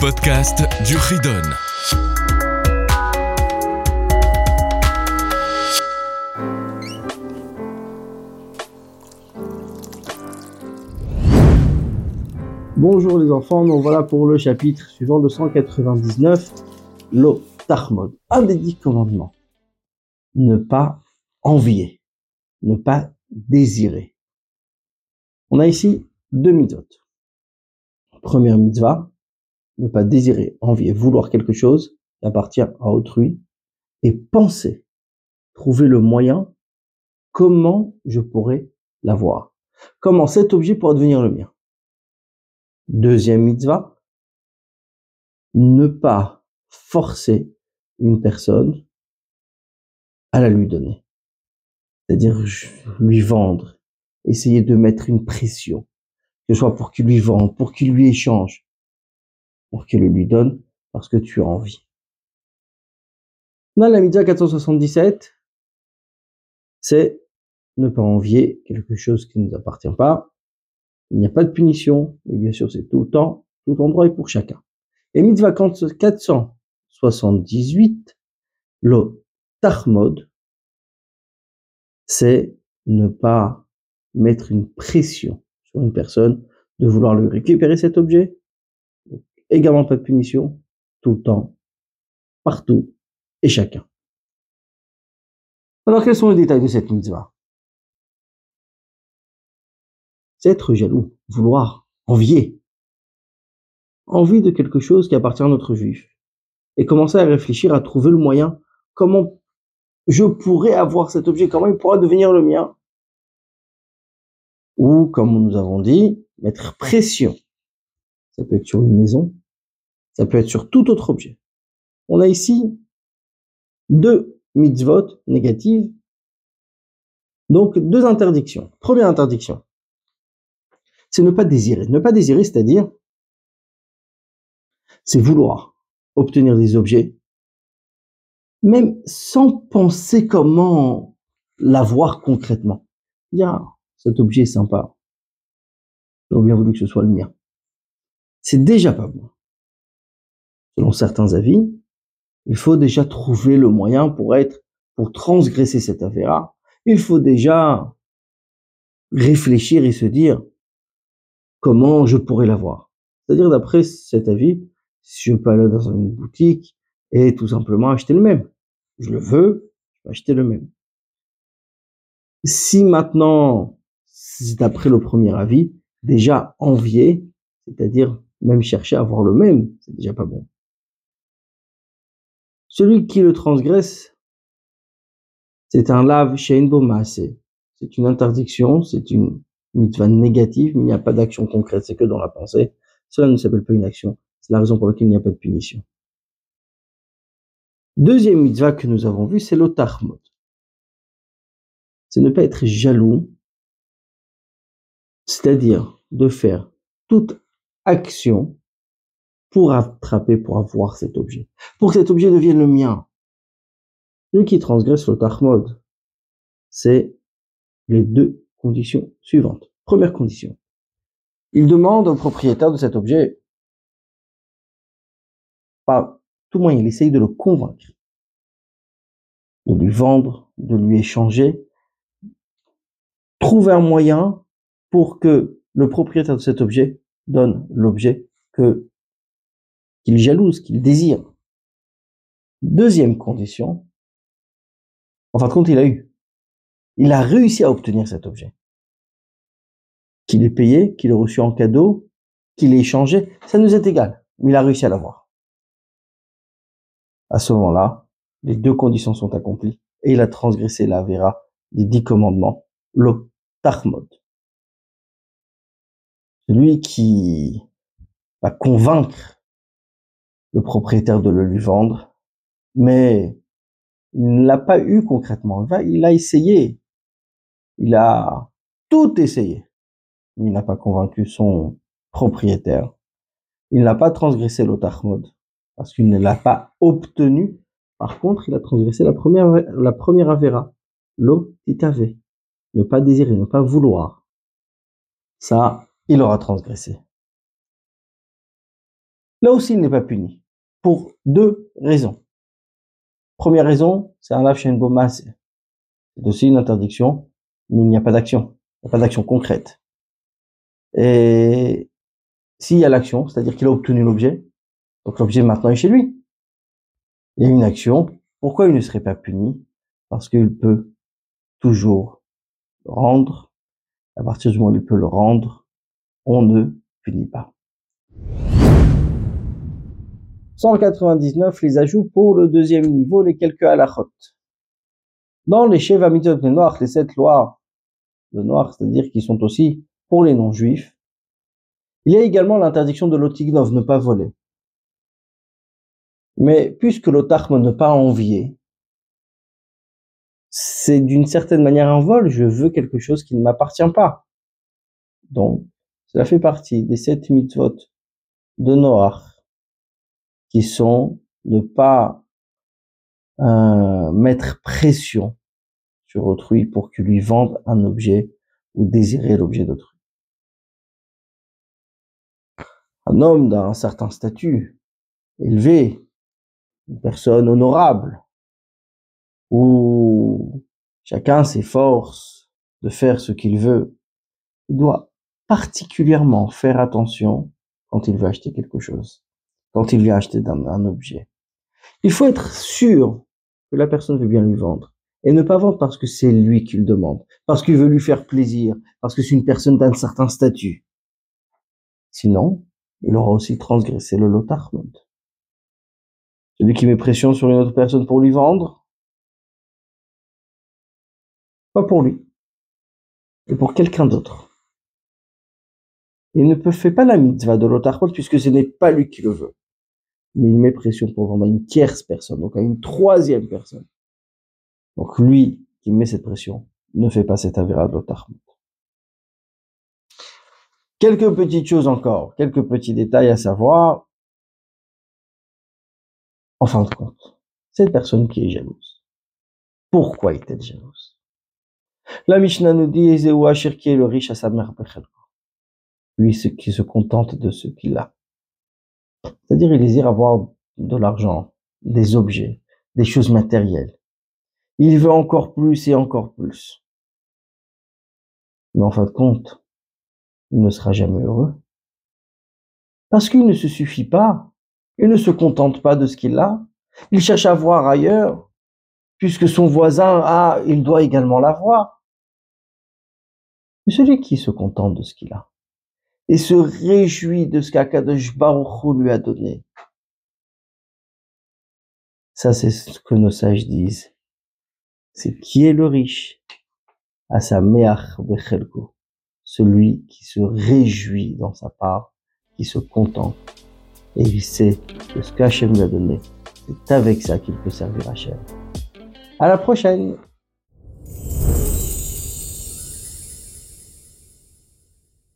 podcast du Ridon. Bonjour les enfants, nous voilà pour le chapitre suivant le 199, l'eau Tarmod. Un des dix commandements. Ne pas envier, ne pas désirer. On a ici deux mitzvot. Première mitzvah, ne pas désirer, envier, vouloir quelque chose qui appartient à autrui et penser, trouver le moyen, comment je pourrais l'avoir. Comment cet objet pourrait devenir le mien. Deuxième mitzvah, ne pas forcer une personne à la lui donner. C'est-à-dire lui vendre, essayer de mettre une pression, que ce soit pour qu'il lui vende, pour qu'il lui échange, pour qu'il le lui donne parce que tu as envie. La Mitzvah 477, c'est ne pas envier quelque chose qui ne nous appartient pas. Il n'y a pas de punition, mais bien sûr c'est tout le temps, tout endroit et pour chacun. Et Mitzvah 478, le Tarmod, c'est ne pas mettre une pression sur une personne de vouloir lui récupérer cet objet également pas de punition, tout le temps, partout et chacun. Alors quels sont les détails de cette mitzvah? C'est être jaloux, vouloir, envier. Envie de quelque chose qui appartient à notre juif. Et commencer à réfléchir, à trouver le moyen, comment je pourrais avoir cet objet, comment il pourra devenir le mien. Ou, comme nous avons dit, mettre pression. Ça peut être sur une maison, ça peut être sur tout autre objet. On a ici deux mitzvot négatives, donc deux interdictions. Première interdiction, c'est ne pas désirer. Ne pas désirer, c'est-à-dire, c'est vouloir obtenir des objets, même sans penser comment l'avoir concrètement. Dire, cet objet est sympa. J'aurais bien voulu que ce soit le mien. C'est déjà pas bon selon certains avis, il faut déjà trouver le moyen pour être, pour transgresser cette affaire. Il faut déjà réfléchir et se dire comment je pourrais l'avoir. C'est-à-dire d'après cet avis, si je peux aller dans une boutique et tout simplement acheter le même. Je le veux, je peux acheter le même. Si maintenant, d'après le premier avis, déjà envier, c'est-à-dire même chercher à avoir le même, c'est déjà pas bon. Celui qui le transgresse, c'est un lave shein C'est une interdiction, c'est une mitzvah négative, mais il n'y a pas d'action concrète, c'est que dans la pensée. Cela ne s'appelle pas une action. C'est la raison pour laquelle il n'y a pas de punition. Deuxième mitzvah que nous avons vu, c'est l'otarmot. C'est ne pas être jaloux, c'est-à-dire de faire toute action pour attraper, pour avoir cet objet, pour que cet objet devienne le mien. Celui qui transgresse le Tahmod, c'est les deux conditions suivantes. Première condition. Il demande au propriétaire de cet objet, par tout moyen, il essaye de le convaincre, de lui vendre, de lui échanger, trouver un moyen pour que le propriétaire de cet objet donne l'objet que qu'il jalouse, qu'il désire. Deuxième condition, en fin de compte, il a eu. Il a réussi à obtenir cet objet. Qu'il ait payé, qu'il ait reçu en cadeau, qu'il ait échangé, ça nous est égal. Mais il a réussi à l'avoir. À ce moment-là, les deux conditions sont accomplies et il a transgressé la vera des dix commandements, le Tahmod. Celui qui va convaincre le propriétaire de le lui vendre, mais il ne l'a pas eu concrètement. Il a essayé. Il a tout essayé. Il n'a pas convaincu son propriétaire. Il n'a pas transgressé l'Otahmod parce qu'il ne l'a pas obtenu. Par contre, il a transgressé la première, la première avéra, l'otitave. Ne pas désirer, ne pas vouloir. Ça, il aura transgressé. Là aussi, il n'est pas puni. Pour deux raisons. Première raison, c'est un lâche C'est aussi une interdiction, mais il n'y a pas d'action. Il n'y a pas d'action concrète. Et s'il y a l'action, c'est-à-dire qu'il a obtenu l'objet, donc l'objet maintenant est chez lui. Il y a une action. Pourquoi il ne serait pas puni? Parce qu'il peut toujours rendre. À partir du moment où il peut le rendre, on ne punit pas. 199, les ajouts pour le deuxième niveau, les quelques halachot. Dans les Sheva Mitzvot de Noir, les sept lois de Noir, c'est-à-dire qui sont aussi pour les non-juifs, il y a également l'interdiction de l'otignov, ne pas voler. Mais puisque l'otarme ne pas envier, c'est d'une certaine manière un vol, je veux quelque chose qui ne m'appartient pas. Donc, cela fait partie des sept mitzvot de Noach qui sont ne pas euh, mettre pression sur autrui pour qu'il lui vende un objet ou désirer l'objet d'autrui. Un homme d'un certain statut, élevé, une personne honorable, où chacun s'efforce de faire ce qu'il veut, il doit particulièrement faire attention quand il veut acheter quelque chose quand il vient acheter un, objet. Il faut être sûr que la personne veut bien lui vendre et ne pas vendre parce que c'est lui qui le demande, parce qu'il veut lui faire plaisir, parce que c'est une personne d'un certain statut. Sinon, il aura aussi transgressé le lotarmont. Celui qui met pression sur une autre personne pour lui vendre, pas pour lui, et pour quelqu'un d'autre. Il ne peut faire pas la mitzvah de l'otarmont puisque ce n'est pas lui qui le veut mais il met pression pour vendre à une tierce personne, donc à une troisième personne. Donc lui qui met cette pression ne fait pas cet avéra de Quelques petites choses encore, quelques petits détails à savoir. En fin de compte, cette personne qui est jalouse. Pourquoi est-elle jalouse? La Mishnah nous dit Ashir qui est le riche à sa mère Lui qui se contente de ce qu'il a. C'est-à-dire, il désire avoir de l'argent, des objets, des choses matérielles. Il veut encore plus et encore plus. Mais en fin de compte, il ne sera jamais heureux. Parce qu'il ne se suffit pas. Il ne se contente pas de ce qu'il a. Il cherche à voir ailleurs, puisque son voisin a, il doit également l'avoir. Mais celui qui se contente de ce qu'il a, et se réjouit de ce qu'Akadosh Baruch lui a donné. Ça, c'est ce que nos sages disent. C'est qui est le riche à sa celui qui se réjouit dans sa part, qui se contente, et il sait que ce qu'Hachem lui a donné, c'est avec ça qu'il peut servir Hachem. À la prochaine!